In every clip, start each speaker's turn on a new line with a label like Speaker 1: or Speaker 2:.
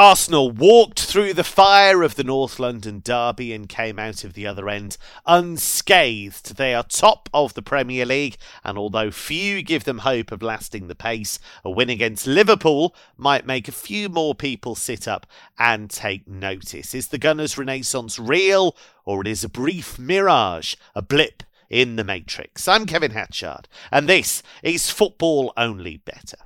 Speaker 1: Arsenal walked through the fire of the North London derby and came out of the other end unscathed. They are top of the Premier League, and although few give them hope of lasting the pace, a win against Liverpool might make a few more people sit up and take notice. Is the Gunners' renaissance real, or it is a brief mirage, a blip in the Matrix? I'm Kevin Hatchard, and this is Football Only Better.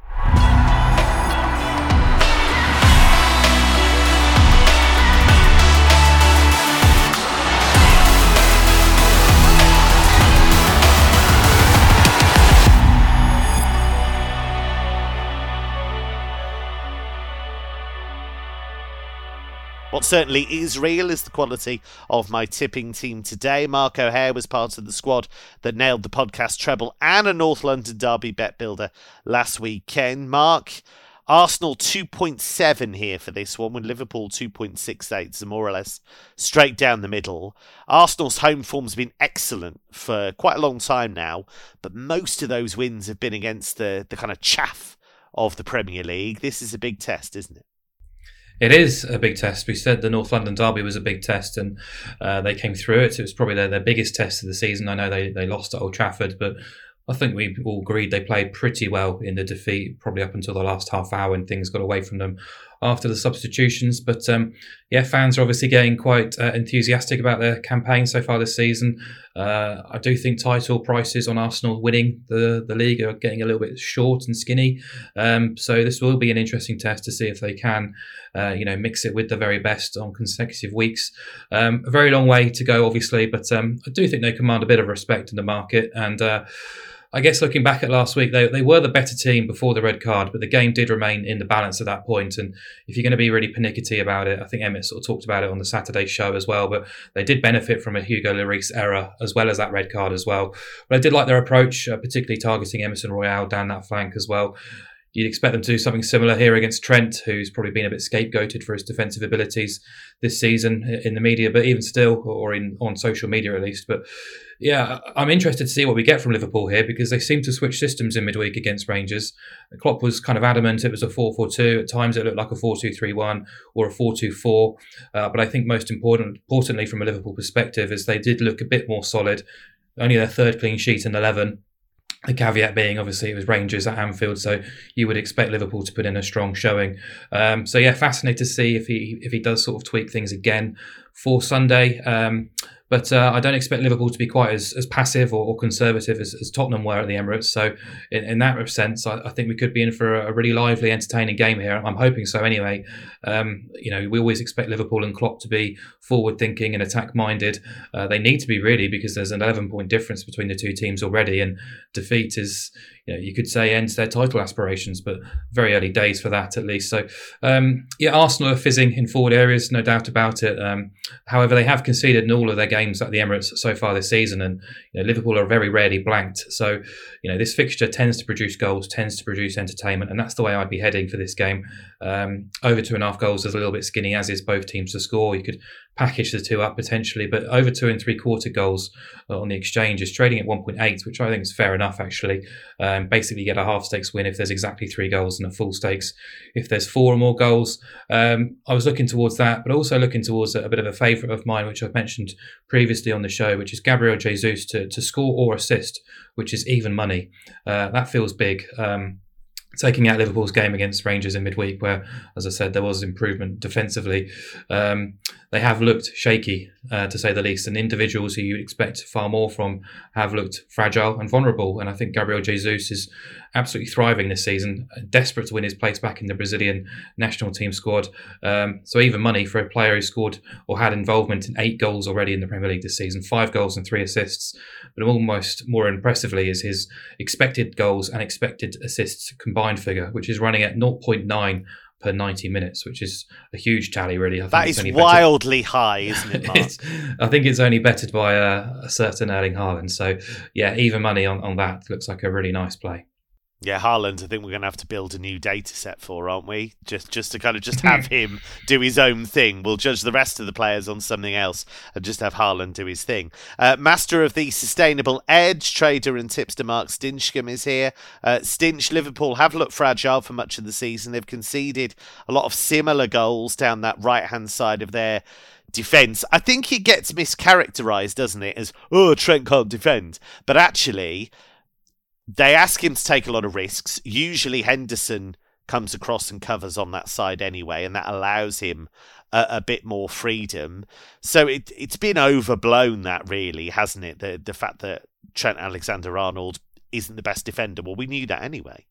Speaker 1: What certainly is real is the quality of my tipping team today. Mark O'Hare was part of the squad that nailed the podcast treble and a North London Derby bet builder last weekend. Mark, Arsenal 2.7 here for this one, with Liverpool 2.68, so more or less straight down the middle. Arsenal's home form's been excellent for quite a long time now, but most of those wins have been against the, the kind of chaff of the Premier League. This is a big test, isn't it?
Speaker 2: It is a big test. We said the North London Derby was a big test, and uh, they came through it. It was probably their, their biggest test of the season. I know they, they lost at Old Trafford, but I think we all agreed they played pretty well in the defeat, probably up until the last half hour when things got away from them after the substitutions. But um, yeah, fans are obviously getting quite uh, enthusiastic about their campaign so far this season. Uh, I do think title prices on Arsenal winning the, the league are getting a little bit short and skinny. Um, so this will be an interesting test to see if they can, uh, you know, mix it with the very best on consecutive weeks. Um, a very long way to go, obviously, but um, I do think they command a bit of respect in the market and. I guess looking back at last week, they, they were the better team before the red card, but the game did remain in the balance at that point. And if you're going to be really pernickety about it, I think Emmett sort of talked about it on the Saturday show as well. But they did benefit from a Hugo Lloris error as well as that red card as well. But I did like their approach, uh, particularly targeting Emerson Royal down that flank as well. You'd expect them to do something similar here against Trent, who's probably been a bit scapegoated for his defensive abilities this season in the media, but even still, or in on social media at least. But yeah, I'm interested to see what we get from Liverpool here because they seem to switch systems in midweek against Rangers. Klopp was kind of adamant it was a 4-4-2. At times it looked like a 4-2-3-1 or a 4-2-4. Uh, but I think most important, importantly from a Liverpool perspective is they did look a bit more solid. Only their third clean sheet in 11 the caveat being, obviously, it was Rangers at Anfield, so you would expect Liverpool to put in a strong showing. Um, so yeah, fascinated to see if he if he does sort of tweak things again for Sunday. Um, but uh, I don't expect Liverpool to be quite as, as passive or, or conservative as, as, Tottenham were at the Emirates. So, in, in that sense, I, I, think we could be in for a, really lively, entertaining game here. I'm hoping so anyway. Um, you know, we always expect Liverpool and Klopp to be forward thinking and attack minded. Uh, they need to be really because there's an 11 point difference between the two teams already, and defeat is, you know, you could say ends their title aspirations, but very early days for that at least. So, um, yeah, Arsenal are fizzing in forward areas, no doubt about it. Um, however, they have conceded in all of their games at the Emirates so far this season, and you know, Liverpool are very rarely blanked. So, you know, this fixture tends to produce goals, tends to produce entertainment, and that's the way I'd be heading for this game. Um, over two and a half goals is a little bit skinny, as is both teams to score. You could package the two up potentially, but over two and three quarter goals on the exchange is trading at 1.8, which I think is fair enough actually. Um, basically, get a half stakes win if there's exactly three goals and a full stakes if there's four or more goals. Um, I was looking towards that, but also looking towards a, a bit of a favourite of mine, which I've mentioned previously on the show, which is Gabriel Jesus to, to score or assist, which is even money. Uh, that feels big. Um, taking out Liverpool's game against Rangers in midweek, where, as I said, there was improvement defensively. Um, they have looked shaky, uh, to say the least, and individuals who you expect far more from have looked fragile and vulnerable. And I think Gabriel Jesus is absolutely thriving this season, desperate to win his place back in the Brazilian national team squad. Um, so even money for a player who scored or had involvement in eight goals already in the Premier League this season, five goals and three assists. But almost more impressively is his expected goals and expected assists combined figure, which is running at 0.9 per 90 minutes, which is a huge tally, really.
Speaker 1: I that is wildly high, isn't it?
Speaker 2: I think it's only bettered by a, a, certain Erling Haaland. So, yeah, even money on, on that looks like a really nice play.
Speaker 1: Yeah, Haaland, I think we're going to have to build a new data set for, aren't we? Just just to kind of just have him do his own thing. We'll judge the rest of the players on something else and just have Haaland do his thing. Uh, master of the Sustainable Edge, trader and tipster Mark Stinchcombe is here. Uh, Stinch, Liverpool have looked fragile for much of the season. They've conceded a lot of similar goals down that right-hand side of their defence. I think it gets mischaracterised, doesn't it, as, oh, Trent can't defend. But actually they ask him to take a lot of risks. Usually, Henderson comes across and covers on that side anyway, and that allows him a, a, bit more freedom. So it it's been overblown that really, hasn't it? The the fact that Trent Alexander Arnold isn't the best defender. Well, we knew that anyway.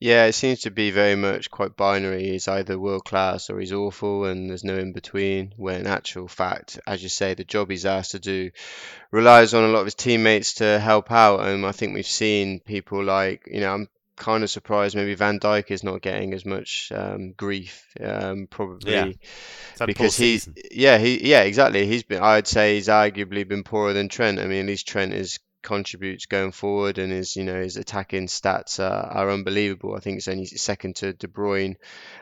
Speaker 3: Yeah, it seems to be very much quite binary. He's either world class or he's awful, and there's no in between. Where in actual fact, as you say, the job he's asked to do relies on a lot of his teammates to help out. And I think we've seen people like, you know, I'm kind of surprised maybe Van Dijk is not getting as much um, grief, um, probably
Speaker 1: yeah.
Speaker 3: because he's yeah he yeah exactly he's been I'd say he's arguably been poorer than Trent. I mean, at least Trent is contributes going forward, and his you know his attacking stats are, are unbelievable. I think it's only second to De Bruyne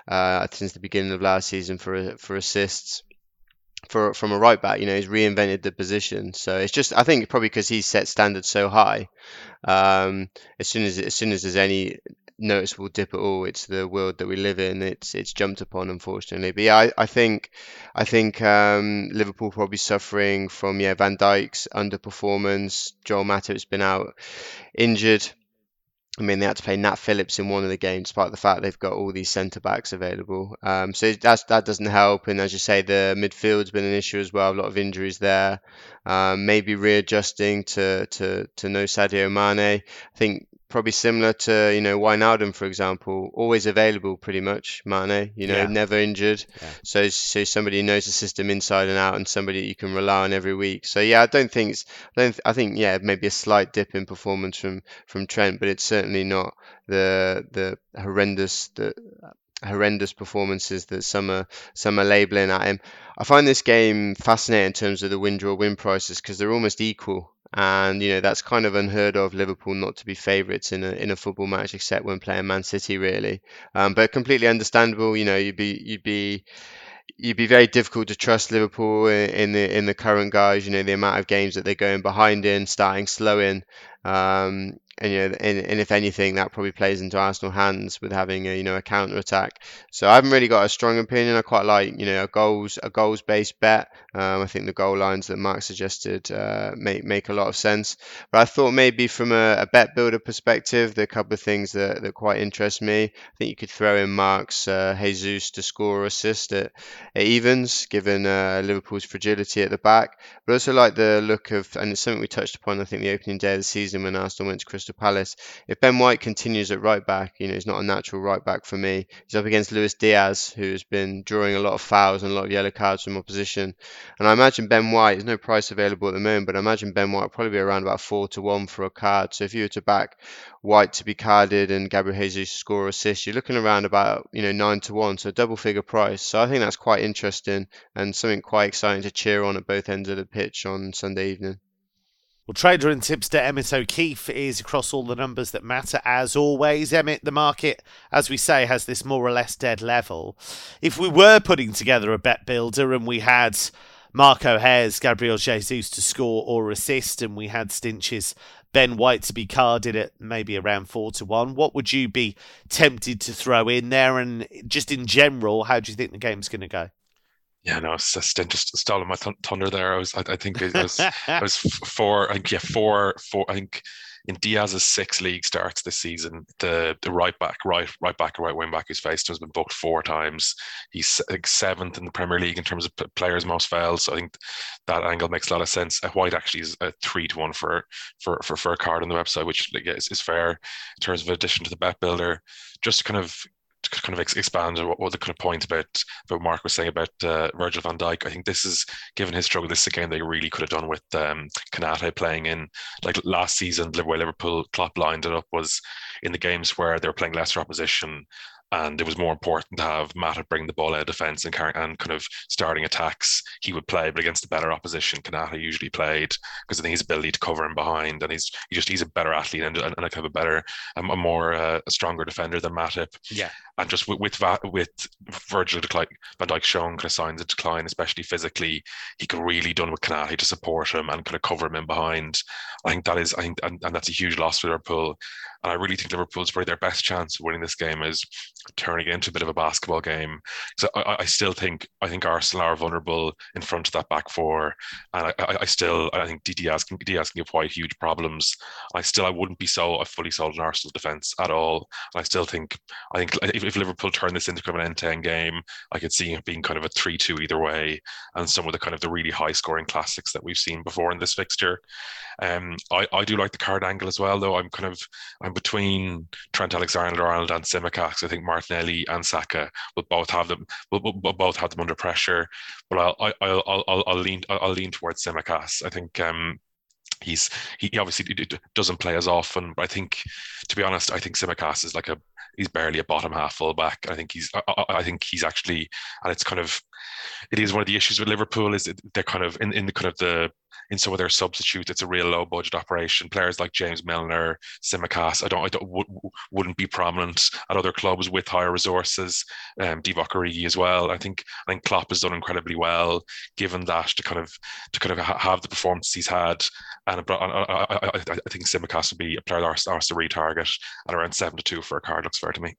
Speaker 3: uh, since the beginning of last season for for assists. For, from a right back, you know, he's reinvented the position. So it's just, I think, probably because he's set standards so high. Um, as soon as as soon as there's any noticeable dip at all. It's the world that we live in. It's it's jumped upon, unfortunately. But yeah, I, I think I think um, Liverpool probably suffering from yeah Van Dijk's underperformance. Joel Matip's been out injured. I mean, they had to play Nat Phillips in one of the games, despite the fact they've got all these centre backs available. Um, so that's, that doesn't help. And as you say, the midfield's been an issue as well. A lot of injuries there. Um, maybe readjusting to, to, to no Sadio Mane. I think probably similar to you know Wijnaldum for example, always available pretty much. Mane, you know, yeah. never injured. Yeah. So so somebody who knows the system inside and out, and somebody you can rely on every week. So yeah, I don't think it's, I don't I think yeah maybe a slight dip in performance from from Trent, but it's certainly not the the horrendous the horrendous performances that some are some are labeling at him. I find this game fascinating in terms of the win draw win prices because they're almost equal and you know that's kind of unheard of Liverpool not to be favourites in a in a football match except when playing Man City really. Um, but completely understandable you know you'd be you'd be you'd be very difficult to trust Liverpool in, in the in the current guys you know the amount of games that they're going behind in starting slow in um, and you know, and, and, if anything, that probably plays into Arsenal hands with having a you know a counter attack. So I haven't really got a strong opinion. I quite like you know a goals a goals based bet. Um, I think the goal lines that Mark suggested uh, make make a lot of sense. But I thought maybe from a, a bet builder perspective, there are a couple of things that, that quite interest me. I think you could throw in Mark's uh, Jesus to score or assist at, at evens, given uh, Liverpool's fragility at the back. But also like the look of and it's something we touched upon. I think the opening day of the season when Arsenal went to Crystal Crystal Palace. If Ben White continues at right back, you know, he's not a natural right back for me. He's up against Luis Diaz, who's been drawing a lot of fouls and a lot of yellow cards from opposition. And I imagine Ben White, there's no price available at the moment, but I imagine Ben White will probably be around about four to one for a card. So if you were to back White to be carded and Gabriel Jesus score or assist, you're looking around about, you know, nine to one, so a double figure price. So I think that's quite interesting and something quite exciting to cheer on at both ends of the pitch on Sunday evening.
Speaker 1: Well, trader and tipster Emmett O'Keefe is across all the numbers that matter as always. Emmett, the market, as we say, has this more or less dead level. If we were putting together a bet builder and we had Mark O'Hare's, Gabriel Jesus to score or assist, and we had Stinch's Ben White to be carded at maybe around four to one, what would you be tempted to throw in there? And just in general, how do you think the game's going to go?
Speaker 4: Yeah, no, it's just, just stalling my th- thunder there. I was, I, I think it was, I was four. I think yeah, four, four. I think in Diaz's six league starts this season, the the right back, right right back, right wing back who's faced him has been booked four times. He's like seventh in the Premier League in terms of players most fouls. So I think that angle makes a lot of sense. Uh, White actually is a three to one for for for, for a card on the website, which like, is, is fair in terms of addition to the bet builder. Just to kind of to kind of ex- expand what, what the kind of point about about Mark was saying about uh, Virgil van Dijk, I think this is given his struggle, this is a game they really could have done with um, Konate playing in like last season. Where Liverpool Klopp lined it up was in the games where they were playing lesser opposition. And it was more important to have Matip bring the ball out of defence and, and kind of starting attacks. He would play, but against the better opposition, Konate usually played because I think his ability to cover him behind, and he's he just he's a better athlete and, and, and a kind of a better, a, a more uh, a stronger defender than Matip.
Speaker 1: Yeah,
Speaker 4: and just with with, with Virgil decline, Van Dijk showing kind of signs of decline, especially physically, he could really done with Konate to support him and kind of cover him in behind. I think that is, I think, and, and that's a huge loss for Liverpool. And I really think Liverpool's probably their best chance of winning this game is turning it into a bit of a basketball game. So I, I still think I think Arsenal are vulnerable in front of that back four, and I, I, I still I think Diaz can Diaz can give White huge problems. I still I wouldn't be so fully sold on Arsenal's defence at all. And I still think I think if, if Liverpool turn this into kind of an end-to-end game, I could see it being kind of a three-two either way, and some of the kind of the really high-scoring classics that we've seen before in this fixture. Um, I, I do like the card angle as well, though. I'm kind of I'm between Trent Alexander-Arnold and Tsimikas. I think Martinelli and Saka will both have them will, will both have them under pressure, but I'll I, will i I'll, I'll lean I'll lean towards Tsimikas. I think um, he's he obviously doesn't play as often, but I think to be honest, I think Tsimikas is like a he's barely a bottom half fullback. I think he's I, I, think he's actually and it's kind of it is one of the issues with Liverpool is they're kind of in, in the kind of the in some of their substitutes, it's a real low budget operation. Players like James Milner, Tsimikas, I don't, I don't would, wouldn't be prominent at other clubs with higher resources. Um, Divock Origi as well. I think I think Klopp has done incredibly well, given that to kind of to kind of have the performance he's had. And I, I, I, think Tsimikas would be a player that Arsenal retarget at around seven to two for a card. Looks fair to me.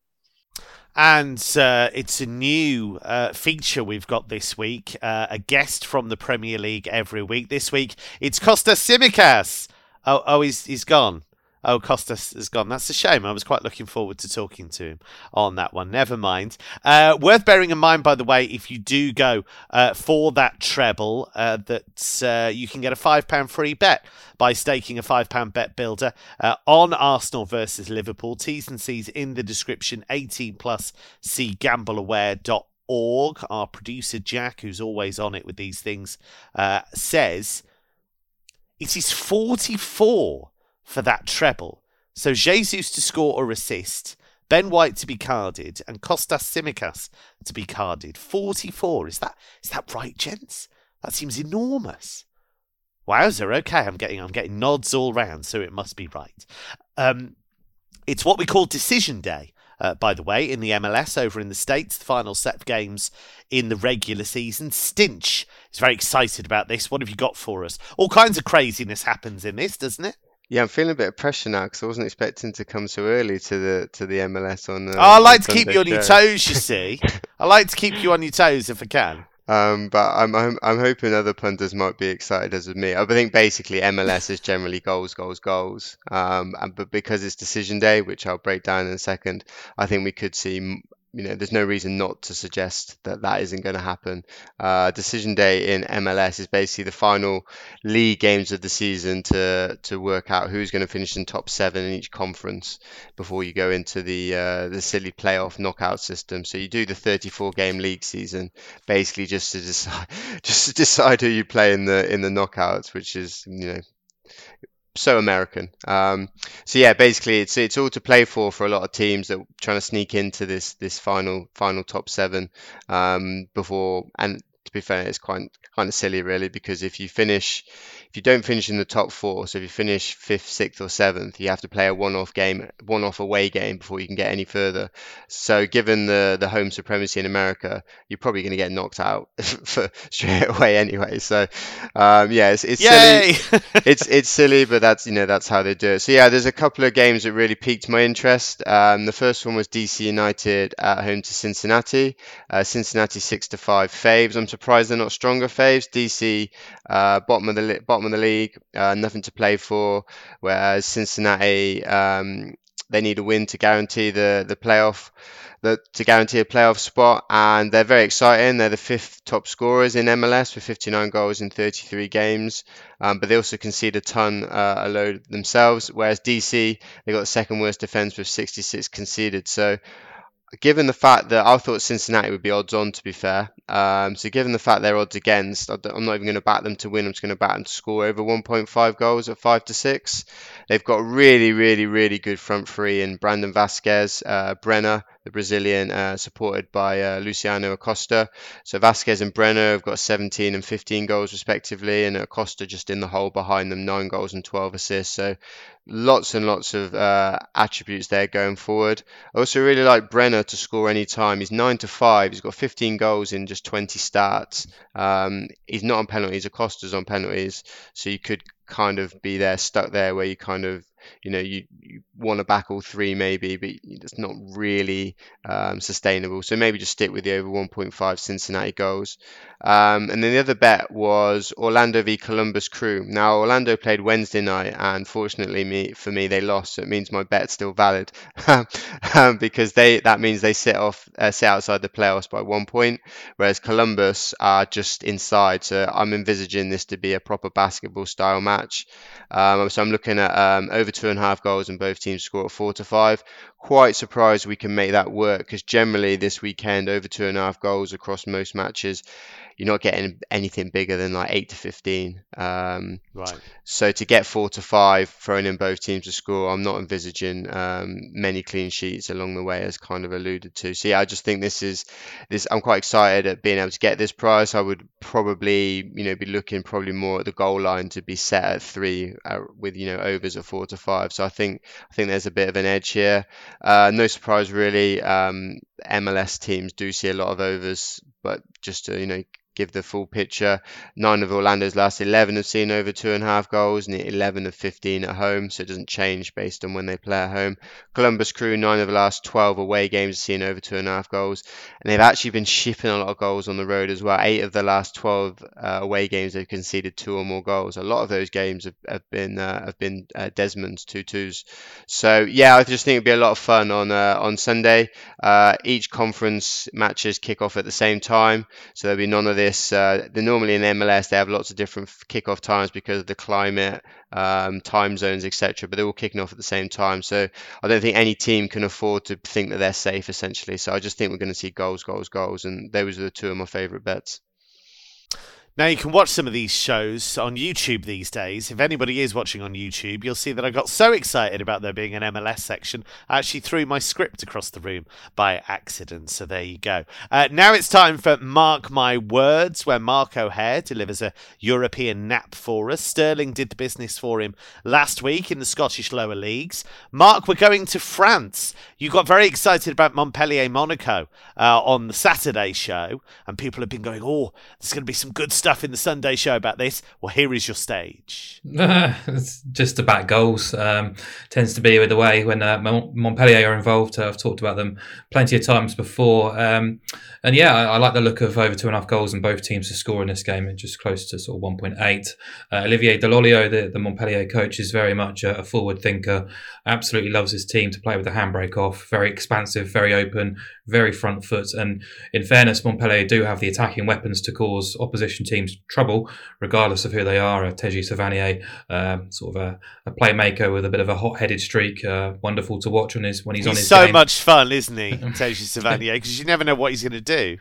Speaker 1: And uh, it's a new uh, feature we've got this week. Uh, a guest from the Premier League every week. This week, it's Costa Tsimikas. Oh, oh, he's he's gone. Oh, Kostas has gone. That's a shame. I was quite looking forward to talking to him on that one. Never mind. Uh, worth bearing in mind, by the way, if you do go uh, for that treble, uh, that uh, you can get a £5 free bet by staking a £5 bet builder uh, on Arsenal versus Liverpool. T's and C's in the description. 18 plus. See gambleaware.org. Our producer, Jack, who's always on it with these things, uh, says it is 44 for that treble. So Jesus to score or assist, Ben White to be carded, and Kostas Tsimikas to be carded. 44. Is that is that right, gents? That seems enormous. Wowzer, okay, I'm getting I'm getting nods all round, so it must be right. Um, it's what we call decision day. Uh, by the way, in the MLS over in the States, the final set of games in the regular season. Stinch is very excited about this. What have you got for us? All kinds of craziness happens in this, doesn't it?
Speaker 3: Yeah, I'm feeling a bit of pressure now because I wasn't expecting to come so early to the to the MLS on. Uh,
Speaker 1: oh, I like to keep you on show. your toes. You see, I like to keep you on your toes if I can.
Speaker 3: Um, but I'm, I'm I'm hoping other punters might be excited as with me. I think basically MLS is generally goals, goals, goals. Um, and, but because it's decision day, which I'll break down in a second, I think we could see you know, there's no reason not to suggest that that isn't going to happen. Uh, decision day in MLS is basically the final league games of the season to to work out who's going to finish in top seven in each conference before you go into the uh, the silly playoff knockout system. So you do the 34 game league season basically just to decide just to decide who you play in the in the knockouts, which is you know so American. Um, so yeah, basically it's it's all to play for for a lot of teams that are trying to sneak into this this final final top seven um, before and to be fair, it's quite kind of silly really because if you finish if you don't finish in the top four, so if you finish fifth, sixth, or seventh, you have to play a one-off game, one-off away game before you can get any further. So, given the the home supremacy in America, you're probably going to get knocked out for straight away anyway. So, um, yeah, it's, it's silly. it's it's silly, but that's you know that's how they do it. So yeah, there's a couple of games that really piqued my interest. Um, the first one was DC United at home to Cincinnati. Uh, Cincinnati six to five faves. I'm surprised they're not stronger faves. DC uh, bottom of the bottom of the league, uh, nothing to play for. Whereas Cincinnati, um, they need a win to guarantee the the playoff, the, to guarantee a playoff spot, and they're very exciting. They're the fifth top scorers in MLS with 59 goals in 33 games, um, but they also concede a ton uh, a load themselves. Whereas DC, they got the second worst defense with 66 conceded. So given the fact that I thought Cincinnati would be odds on, to be fair. Um, so given the fact they're odds against, I'm not even going to back them to win. I'm just going to back them to score over 1.5 goals at five to six. They've got really, really, really good front three in Brandon Vazquez, uh, Brenner, the Brazilian, uh, supported by uh, Luciano Acosta. So Vazquez and Brenner have got 17 and 15 goals respectively, and Acosta just in the hole behind them, nine goals and 12 assists. So lots and lots of uh, attributes there going forward. I also really like Brenner to score any time. He's nine to five. He's got 15 goals in just 20 starts. Um, he's not on penalties. Acosta's on penalties, so you could kind of be there stuck there where you kind of you know you, you want to back all three maybe but it's not really um, sustainable. So maybe just stick with the over 1.5 cincinnati goals. Um, and then the other bet was orlando v columbus crew. Now orlando played wednesday night and fortunately me for me they lost so it means my bet's still valid um, because they that means they sit off uh, sit outside the playoffs by one point whereas columbus are just inside. So i'm envisaging this to be a proper basketball style match. Um, so i'm looking at um, over two and a half goals and both teams score at four to five. Quite surprised we can make that work because generally this weekend over two and a half goals across most matches you're not getting anything bigger than like eight to fifteen. Um,
Speaker 1: right.
Speaker 3: So to get four to five, throwing in both teams to score, I'm not envisaging um, many clean sheets along the way, as kind of alluded to. So yeah, I just think this is this. I'm quite excited at being able to get this price. I would probably you know be looking probably more at the goal line to be set at three uh, with you know overs at four to five. So I think I think there's a bit of an edge here. Uh, no surprise really. Um, MLS teams do see a lot of overs, but just to you know give the full picture. Nine of Orlando's last 11 have seen over two and a half goals, and 11 of 15 at home, so it doesn't change based on when they play at home. Columbus Crew, nine of the last 12 away games have seen over two and a half goals, and they've actually been shipping a lot of goals on the road as well. Eight of the last 12 uh, away games they've conceded two or more goals. A lot of those games have, have been uh, have been uh, Desmond's two twos. So yeah, I just think it'd be a lot of fun on uh, on Sunday. Uh, each conference matches kick off at the same time, so there'll be none of this this. Uh, normally in MLS. They have lots of different kickoff times because of the climate, um, time zones, etc. But they're all kicking off at the same time. So I don't think any team can afford to think that they're safe essentially. So I just think we're going to see goals, goals, goals, and those are the two of my favourite bets.
Speaker 1: Now you can watch some of these shows on YouTube these days. If anybody is watching on YouTube, you'll see that I got so excited about there being an MLS section, I actually threw my script across the room by accident. So there you go. Uh, now it's time for Mark My Words, where Mark O'Hare delivers a European nap for us. Sterling did the business for him last week in the Scottish lower leagues. Mark, we're going to France. You got very excited about Montpellier Monaco uh, on the Saturday show, and people have been going, "Oh, there's going to be some good stuff." Stuff in the Sunday show about this. Well, here is your stage.
Speaker 2: it's just about goals. Um, tends to be with the way when uh, Montpellier are involved. Uh, I've talked about them plenty of times before. Um, and yeah, I, I, like the look of over two and a half goals and both teams to score in this game. It's just close to sort of 1.8. Uh, Olivier Dall'Oglio, the, the Montpellier coach, is very much a, a forward thinker. Absolutely loves his team to play with the handbrake off. Very expansive, very open, very front foot. And in fairness, Montpellier do have the attacking weapons to cause opposition teams trouble, regardless of who they are. Uh, Teji Savanier, uh, sort of a, a, playmaker with a bit of a hot-headed streak. Uh, wonderful to watch on his when he's,
Speaker 1: he's
Speaker 2: on his.
Speaker 1: So
Speaker 2: game.
Speaker 1: much fun, isn't he, Teji Savanier? Because you never know what he's going to do.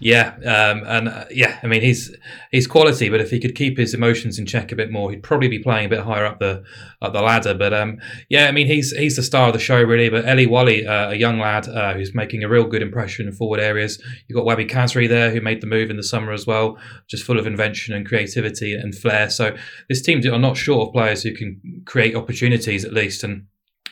Speaker 2: Yeah, um, and uh, yeah, I mean he's he's quality, but if he could keep his emotions in check a bit more, he'd probably be playing a bit higher up the up the ladder. But um, yeah, I mean he's he's the star of the show really. But Elye Wahi, uh, a young lad uh, who's making a real good impression in forward areas. You've got Wahbi Khazri there who made the move in the summer as well, just full of invention and creativity and flair. So this team are not short of players who can create opportunities at least and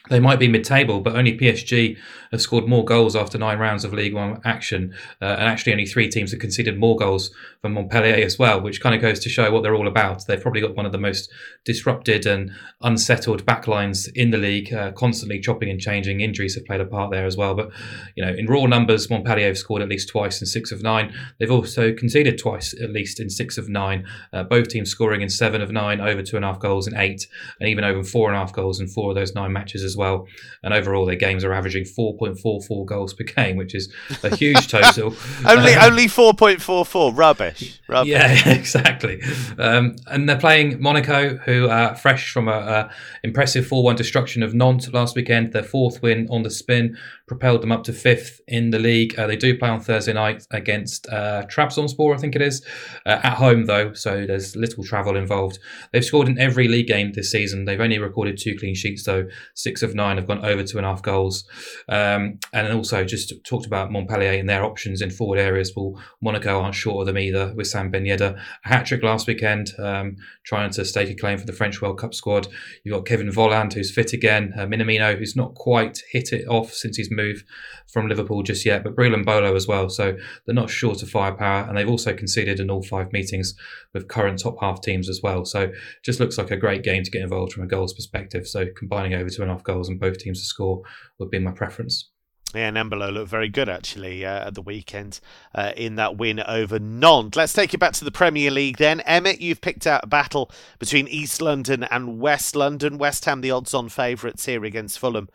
Speaker 2: they might be mid-table, but only PSG have scored more goals after nine rounds of League One action, uh, and actually only three teams have conceded more goals than Montpellier as well, which kind of goes to show what they're all about. They've probably got one of the most disrupted and unsettled backlines in the league, uh, constantly chopping and changing. Injuries have played a part there as well, but you know, in raw numbers, Montpellier have scored at least twice in six of nine. They've also conceded twice at least in six of nine. Uh, both teams scoring in seven of nine, over two and a half goals in eight, and even over four and a half goals in four of those nine matches as well. And overall, their games are averaging 4.44 goals per game, which is a huge total.
Speaker 1: only um, only 4.44. Rubbish. Rubbish.
Speaker 2: Yeah, exactly. Um, and they're playing Monaco, who are fresh from a, a impressive 4-1 destruction of Nantes last weekend. Their fourth win on the spin propelled them up to fifth in the league. Uh, they do play on Thursday night against uh, Trabzonspor, I think it is, uh, at home though, so there's little travel involved. They've scored in every league game this season. They've only recorded two clean sheets though. Six of nine have gone over two and a half goals. Um, and also just talked about Montpellier and their options in forward areas. Well, Monaco aren't short of them either with Sam Ben Yedder. A hat trick last weekend, um, trying to stake a claim for the French World Cup squad. You've got Kevin Volland, who's fit again. Uh, Minamino, who's not quite hit it off since he's move from Liverpool just yet, but Breel Embolo as well. So they're not short of firepower, and they've also conceded in all five meetings with current top half teams as well. So just looks like a great game to get involved from a goals perspective. So combining over two and a half goals and both teams to score would be my preference.
Speaker 1: Yeah, and Embolo looked very good actually uh, at the weekend uh, in that win over Nantes. Let's take you back to the Premier League then. Emmett, you've picked out a battle between East London and West London. West Ham, the odds on favourites here against Fulham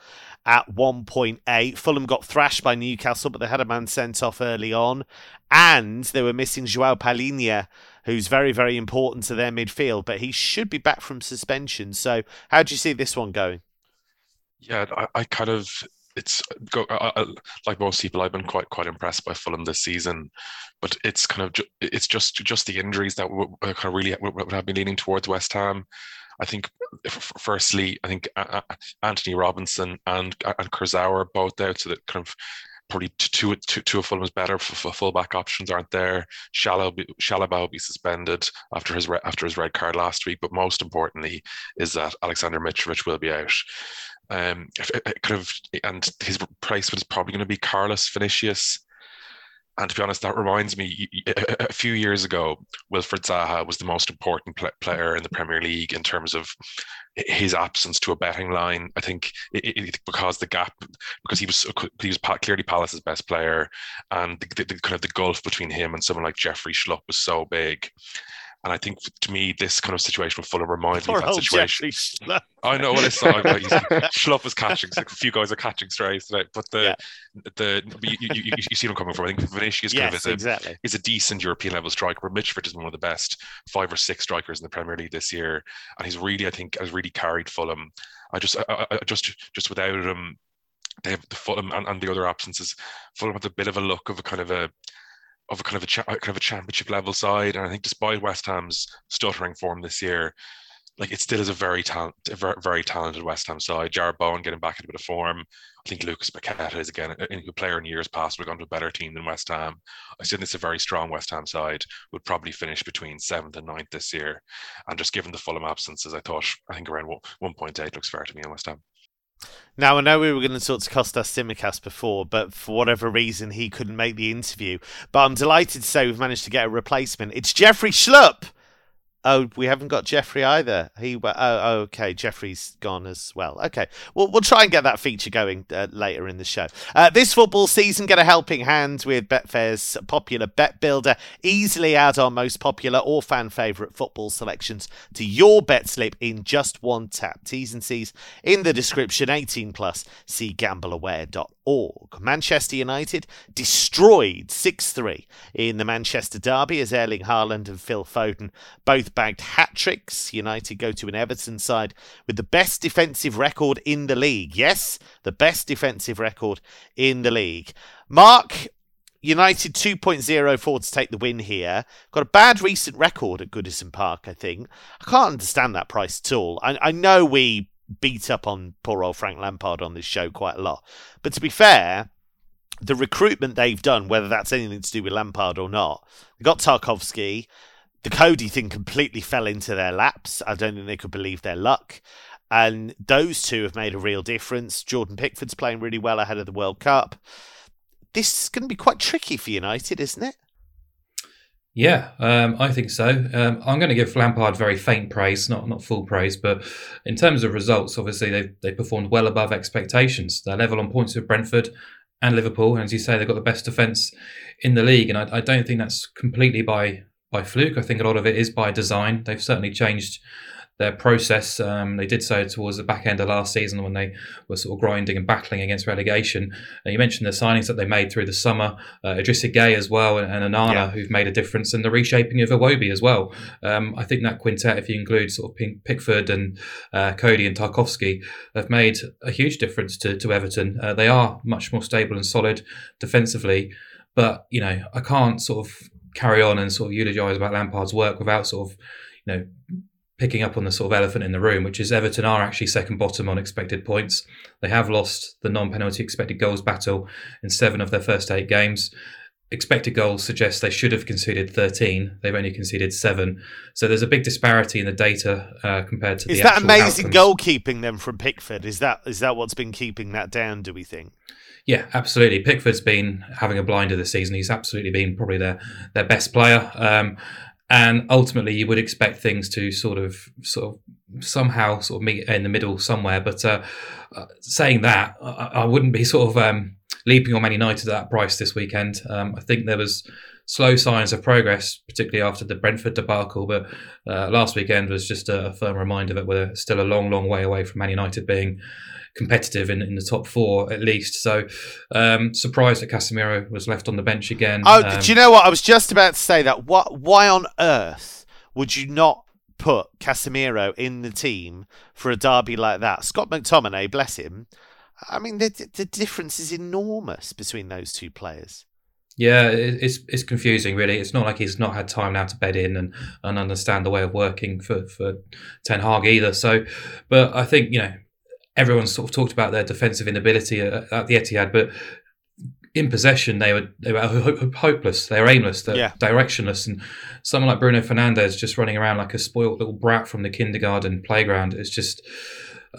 Speaker 1: at 1.8. Fulham got thrashed by Newcastle, but they had a man sent off early on. And they were missing Joao Palhinha, who's very, very important to their midfield, but he should be back from suspension. So, how do you see this one going?
Speaker 4: Yeah, I, I kind of it's like most people. I've been quite quite impressed by Fulham this season, but it's kind of it's just just the injuries that w- kind of really would have been leaning towards West Ham. I think, firstly, I think uh, uh, Antonee Robinson and uh, and Kurzawa both out, so that kind of probably two two two of Fulham's better for, fullback options aren't there. Chalobah will be suspended after his after his red card last week, but most importantly is that Aleksandar Mitrovic will be out. Um, kind of, and his replacement is probably going to be Carlos Vinicius. And to be honest, that reminds me, a few years ago, Wilfried Zaha was the most important player in the Premier League in terms of his absence to a betting line. I think it, it, because the gap, because he was he was clearly Palace's best player, and the, the, the, kind of the gulf between him and someone like Jeffrey Schlupp was so big. And I think to me, this kind of situation with Fulham reminds Poor me of that situation. I know what I saw. Schlupp was catching. a few guys are catching strays today, but the yeah. the you, you, you, see them coming from. I think Vinicius yes, kind of is a, is a decent European level striker. But Mitrovic is one of the best five or six strikers in the Premier League this year, and he's really, I think, has really carried Fulham. I just, I, I just, just without him, they have the Fulham and, and the other absences. Fulham have a bit of a look of a kind of a of a kind of a cha- kind of a championship level side, and I think despite West Ham's stuttering form this year, like it still is a very talent, a very, very talented West Ham side. Jarrod Bowen getting back in a bit of form. I think Lucas Paqueta is again a, a player in years past have gone to a better team than West Ham. I still think it's a very strong West Ham side. Would probably finish between seventh and ninth this year. And just given the Fulham absences, I thought I think around one point eight looks fair to me in West Ham.
Speaker 1: Now, I know we were going to talk to Kostas Tsimikas before, but for whatever reason, he couldn't make the interview. But I'm delighted to say we've managed to get a replacement. It's Jeffrey Schlupp. Oh, we haven't got Jeffrey either. He oh, oh, okay. Jeffrey's gone as well. Okay, well we'll try and get that feature going uh, later in the show. Uh, this football season, get a helping hand with Betfair's popular Bet Builder. Easily add our most popular or fan favourite football selections to your bet slip in just one tap. T's and C's in the description. 18 plus. See gambleaware.com org. Manchester United destroyed 6 3 in the Manchester Derby as Erling Haaland and Phil Foden both bagged hat tricks. United go to an Everton side with the best defensive record in the league. Yes, the best defensive record in the league. Mark, United 2.04 to take the win here. Got a bad recent record at Goodison Park, I think. I can't understand that price at all. I, I know we beat up on poor old Frank Lampard on this show quite a lot. But to be fair, the recruitment they've done, whether that's anything to do with Lampard or not, they got Tarkowski. The Coady thing completely fell into their laps. I don't think they could believe their luck. And those two have made a real difference. Jordan Pickford's playing really well ahead of the World Cup. This is going to be quite tricky for United, isn't it?
Speaker 2: Yeah, um, I think so. Um, I'm going to give Lampard very faint praise, not not full praise, but in terms of results, obviously they they performed well above expectations. They're level on points with Brentford and Liverpool, and as you say, they've got the best defence in the league. And I, I don't think that's completely by by fluke. I think a lot of it is by design. They've certainly changed their process. Um, they did so towards the back end of last season when they were sort of grinding and battling against relegation. Uh, you mentioned the signings that they made through the summer, uh, Idrissa Gueye as well, and, and Onana, yeah. who've made a difference, and the reshaping of Iwobi as well. Um, I think that quintet, if you include sort of Pickford and uh, Coady and Tarkowski, have made a huge difference to, to Everton. Uh, they are much more stable and solid defensively, but you know I can't sort of carry on and sort of eulogise about Lampard's work without sort of you know picking up on the sort of elephant in the room, which is Everton are actually second bottom on expected points. They have lost the non-penalty expected goals battle in seven of their first eight games. Expected goals suggest they should have conceded 13. They've only conceded seven. So there's a big disparity in the data uh, compared to.
Speaker 1: Is that
Speaker 2: amazing
Speaker 1: outcomes. goalkeeping then from Pickford? Is that is that what's been keeping that down? Do we think?
Speaker 2: Yeah, absolutely. Pickford's been having a blinder this season. He's absolutely been probably their their best player. Um, and ultimately you would expect things to sort of sort of somehow sort of meet in the middle somewhere but uh, uh, saying that I, I, wouldn't be sort of um, leaping on Man United at that price this weekend um, I think there was slow signs of progress particularly after the Brentford debacle but uh, last weekend was just a firm reminder that we're still a long long way away from Man United being competitive in, in the top four at least. So um, surprised that Casemiro was left on the bench again.
Speaker 1: Oh,
Speaker 2: um,
Speaker 1: do you know what? I was just about to say that. What? Why on earth would you not put Casemiro in the team for a derby like that? Scott McTominay, bless him. I mean, the the difference is enormous between those two players.
Speaker 2: Yeah, it's it's confusing really. It's not like he's not had time now to bed in and, and understand the way of working for, for Ten Hag either. So, but I think you know everyone's sort of talked about their defensive inability at, at the Etihad, but in possession they were they were hopeless. They were aimless. They're yeah. directionless. And someone like Bruno Fernandes just running around like a spoiled little brat from the kindergarten playground. It's just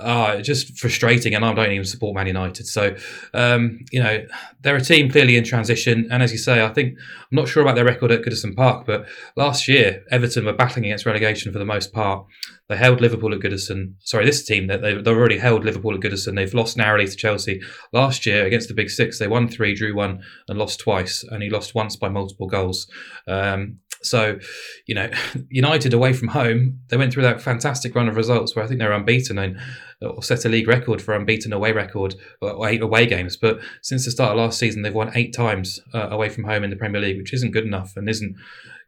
Speaker 2: uh, just frustrating, and I don't even support Man United. So, um, you know, they're a team clearly in transition. And as you say, I think I'm not sure about their record at Goodison Park, but last year Everton were battling against relegation for the most part. They held Liverpool at Goodison. Sorry, this team they they've already held Liverpool at Goodison. They've lost narrowly to Chelsea last year against the Big Six. They won three, drew one, and lost twice. And he lost once by multiple goals. Um, so, you know, United away from home, they went through that fantastic run of results where I think they're unbeaten and or set a league record for unbeaten away record or eight away games. But since the start of last season, they've won eight times uh, away from home in the Premier League, which isn't good enough and isn't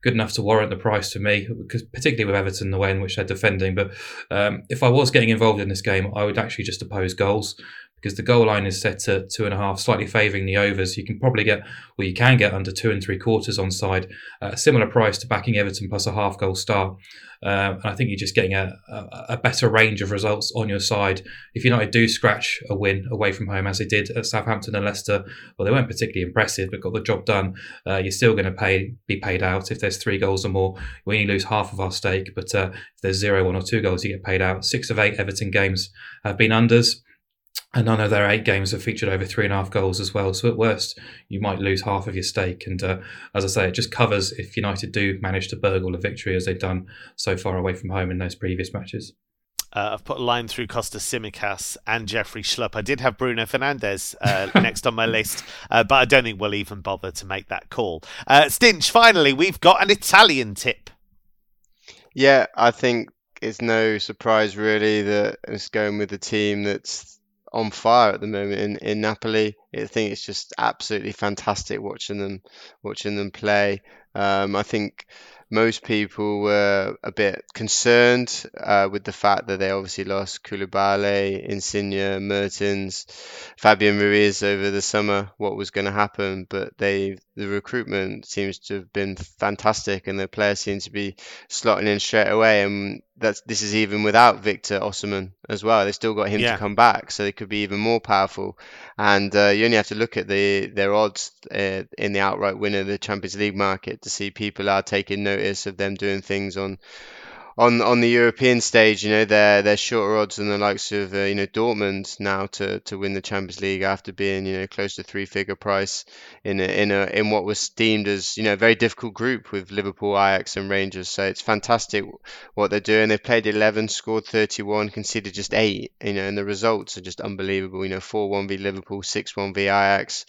Speaker 2: good enough to warrant the price to me, because particularly with Everton, the way in which they're defending. But um, if I was getting involved in this game, I would actually just oppose goals because the goal line is set to two and a half, slightly favouring the overs. You can probably get, well, you can get under two and three quarters on side, a similar price to backing Everton plus a half goal start. Um, and I think you're just getting a, a, a, better range of results on your side. If United do scratch a win away from home, as they did at Southampton and Leicester, well, they weren't particularly impressive, but got the job done. Uh, you're still going to pay be paid out if there's three goals or more. We only lose half of our stake, but uh, if there's zero, one or two goals, you get paid out. Six of eight Everton games have been unders. And none of their eight games have featured over three and a half goals as well. So at worst, you might lose half of your stake. And uh, as I say, it just covers if United do manage to burgle a victory as they've done so far away from home in those previous matches.
Speaker 1: Uh, I've put a line through Kostas Tsimikas and Jeffrey Schlupp. I did have Bruno Fernandes uh, next on my list, uh, but I don't think we'll even bother to make that call. Uh, Stinch, finally, we've got an Italian tip.
Speaker 3: Yeah, I think it's no surprise really that it's going with the team that's on fire at the moment in, in Napoli. I think it's just absolutely fantastic watching them watching them play. Um, I think most people were a bit concerned uh, with the fact that they obviously lost Koulibaly, Insigne, Mertens, Fabian Ruiz over the summer. What was going to happen? But they the recruitment seems to have been fantastic, and the players seem to be slotting in straight away. And that's this is even without Victor Osimhen as well. They still got him yeah. to come back, so they could be even more powerful. And uh, you only have to look at the their odds uh, in the outright winner of the Champions League market to see people are taking notice of them doing things on on on the European stage, you know, they're they're shorter odds than the likes of uh, you know Dortmund now to, to win the Champions League after being you know close to three figure price in a, in a in what was deemed as you know a very difficult group with Liverpool, Ajax, and Rangers. So it's fantastic what they're doing. They've played 11, scored 31, conceded just eight. You know, and the results are just unbelievable. You know, four one v Liverpool, six one v Ajax,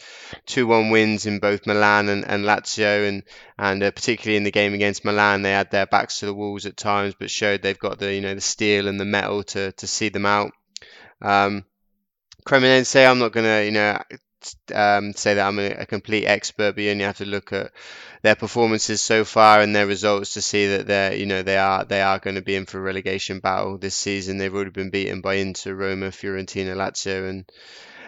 Speaker 3: two one wins in both Milan and, and Lazio, and and uh, particularly in the game against Milan, they had their backs to the walls at times but showed they've got the you know the steel and the metal to to see them out. Um, Cremonese, I'm not to you know um, say that I'm a, a, complete expert, but you only have to look at their performances so far and their results to see that they're you know they are they are going to be in for a relegation battle this season. They've already been beaten by Inter, Roma, Fiorentina, Lazio, and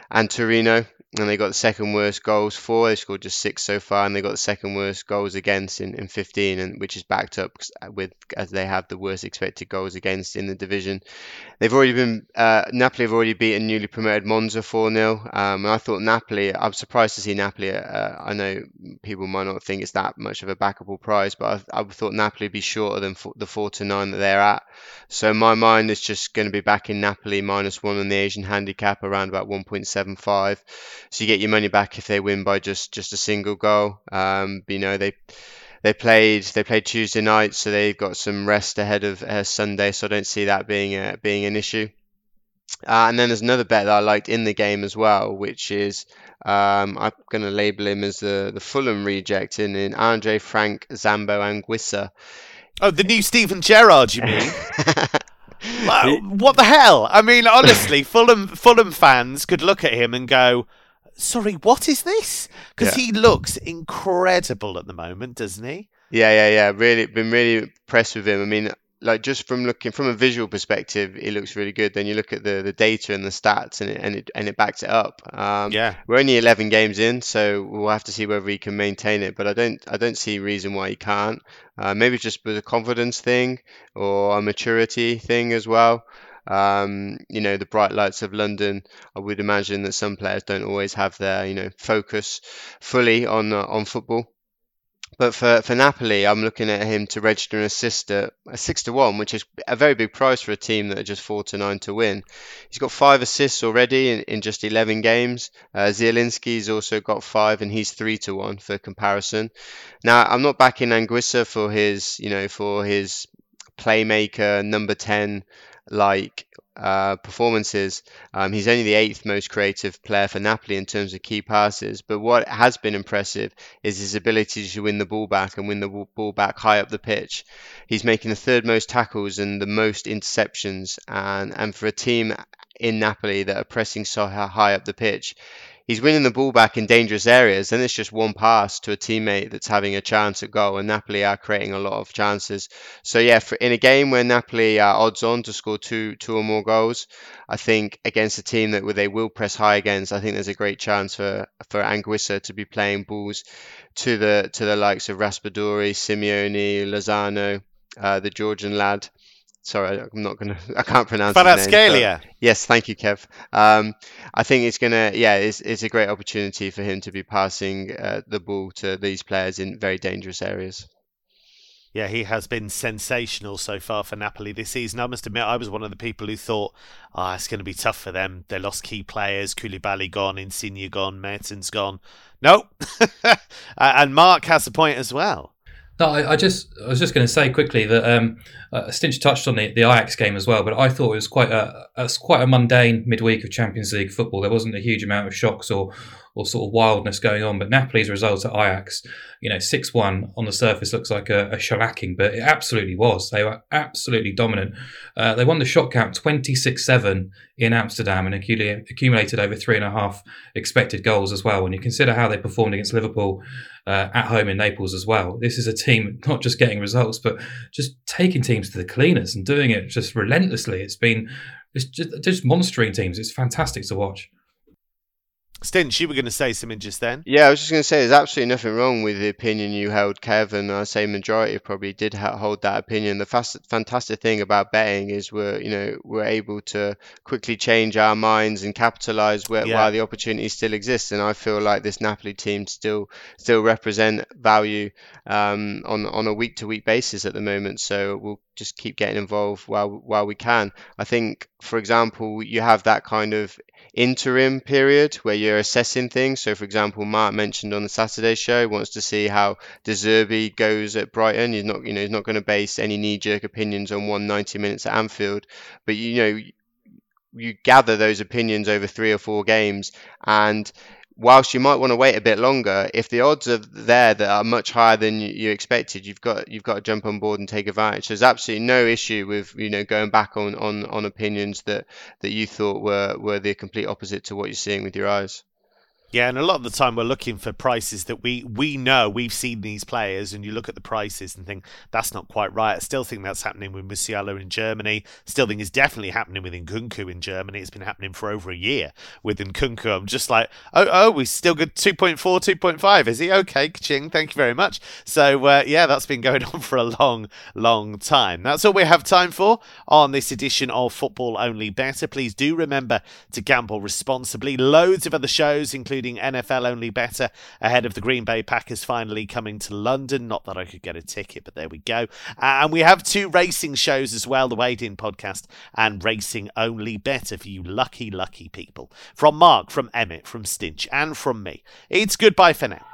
Speaker 3: and Torino and they got the second worst goals for. They scored just six so far, and they got the second worst goals against in, in 15, and which is backed up with as they have the worst expected goals against in the division. They've already been uh, Napoli have already beaten newly promoted Monza 4 0. Um, and I thought Napoli. I'm surprised to see Napoli. Uh, I know people might not think it's that much of a backable prize, but I, I thought Napoli would be shorter than the four to nine that they're at. So my mind is just going to be back in Napoli minus one on the Asian handicap around about 1.75 so you get your money back if they win by just just a single goal. Um, you know they they played they played Tuesday night, so they've got some rest ahead of uh, Sunday. So I don't see that being a, being an issue. Uh, and then there's another bet that I liked in the game as well, which is um, I'm going to label him as the, the Fulham reject in, in Andre Frank Zambo Anguissa.
Speaker 1: Oh, the new Steven Gerrard, you mean? what the hell? I mean, honestly, Fulham Fulham fans could look at him and go, sorry, what is this? Because yeah. he looks incredible at the moment, doesn't he?
Speaker 3: Yeah, yeah, yeah. Really, been really impressed with him. I mean, like just from looking from a visual perspective, it looks really good. Then you look at the, the data and the stats, and it and it and it backs it up. Um,
Speaker 1: yeah,
Speaker 3: we're only 11 games in, so we'll have to see whether he can maintain it. But I don't I don't see reason why he can't. Uh, maybe just with a confidence thing or a maturity thing as well. Um, you know, the bright lights of London. I would imagine that some players don't always have their, you know, focus fully on uh, on football. But for, for Napoli, I'm looking at him to register an assist at a six to one, which is a very big price for a team that are just four to nine to win. He's got five assists already in, in just 11 games. Uh, Zielinski's also got five, and he's three to one for comparison. Now, I'm not backing Anguissa for his, you know, for his playmaker number 10 like uh, performances. Um, he's only the eighth most creative player for Napoli in terms of key passes. But what has been impressive is his ability to win the ball back and win the ball back high up the pitch. He's making the third most tackles and the most interceptions. And, and for a team in Napoli that are pressing so high up the pitch, he's winning the ball back in dangerous areas. Then it's just one pass to a teammate that's having a chance at goal, and Napoli are creating a lot of chances. So yeah, for, in a game where Napoli are odds on to score two two or more goals, I think against a team that they will press high against, I think there's a great chance for for Anguissa to be playing balls to the to the likes of Raspadori, Simeone, Lozano, uh, the Georgian lad sorry, I'm not gonna, I can't pronounce.
Speaker 1: Kvaratskhelia.
Speaker 3: Yes, thank you, Kev. Um, I think it's gonna, yeah, it's, it's a great opportunity for him to be passing uh, the ball to these players in very dangerous areas.
Speaker 1: Yeah, he has been sensational so far for Napoli this season. I must admit, I was one of the people who thought, oh, it's going to be tough for them. They lost key players, Koulibaly gone, Insigne gone, Mertens gone. No, and Mark has a point as well.
Speaker 2: No, I, I, just I was just going to say quickly that um, uh, Stinch touched on the, the Ajax game as well, but I thought it was quite a, a quite a mundane midweek of Champions League football. There wasn't a huge amount of shocks or or sort of wildness going on. But Napoli's result at Ajax, you know, 6 1 on the surface looks like a, a shellacking, but it absolutely was. They were absolutely dominant. Uh, they won the shot count 26 7 in Amsterdam and accumulated over three and a half expected goals as well. When you consider how they performed against Liverpool uh, at home in Naples as well, this is a team not just getting results, but just taking teams to the cleaners and doing it just relentlessly. It's been it's just, just monstering teams. It's fantastic to watch.
Speaker 1: Stinch, you were going to say something just then.
Speaker 3: Yeah, I was just going to say there's absolutely nothing wrong with the opinion you held, Kevin. I say majority probably did ha- hold that opinion. The fast, fantastic thing about betting is we're you know we're able to quickly change our minds and capitalize where, yeah. while the opportunity still exists. And I feel like this Napoli team still still represent value um, on on a week to week basis at the moment. So we'll just keep getting involved while while we can. I think, for example, you have that kind of interim period where you're assessing things. So, for example, Mark mentioned on the Saturday show wants to see how De Zerbi goes at Brighton. He's not, you know, he's not going to base any knee-jerk opinions on one 90 minutes at Anfield, but you know, you gather those opinions over three or four games and whilst you might want to wait a bit longer, if the odds are there that are much higher than you expected, you've got you've got to jump on board and take advantage. There's absolutely no issue with you know going back on, on, on opinions that, that you thought were, were the complete opposite to what you're seeing with your eyes.
Speaker 1: Yeah, and a lot of the time we're looking for prices that we we know we've seen these players, and you look at the prices and think that's not quite right. I still think that's happening with Musiala in Germany. Still think it's definitely happening with Nkunku in Germany. It's been happening for over a year with Nkunku. I'm just like, oh, oh, we still good 2.4, 2.5. Is he okay? Ching, thank you very much. So uh, yeah, that's been going on for a long, long time. That's all we have time for on this edition of Football Only Better. Please do remember to gamble responsibly. Loads of other shows, including including NFL Only Better, ahead of the Green Bay Packers finally coming to London. Not that I could get a ticket, but there we go. Uh, and we have two racing shows as well the In podcast and Racing Only Better for you lucky, lucky people. From Mark, from Emmett, from Stinch, and from me, it's goodbye for now.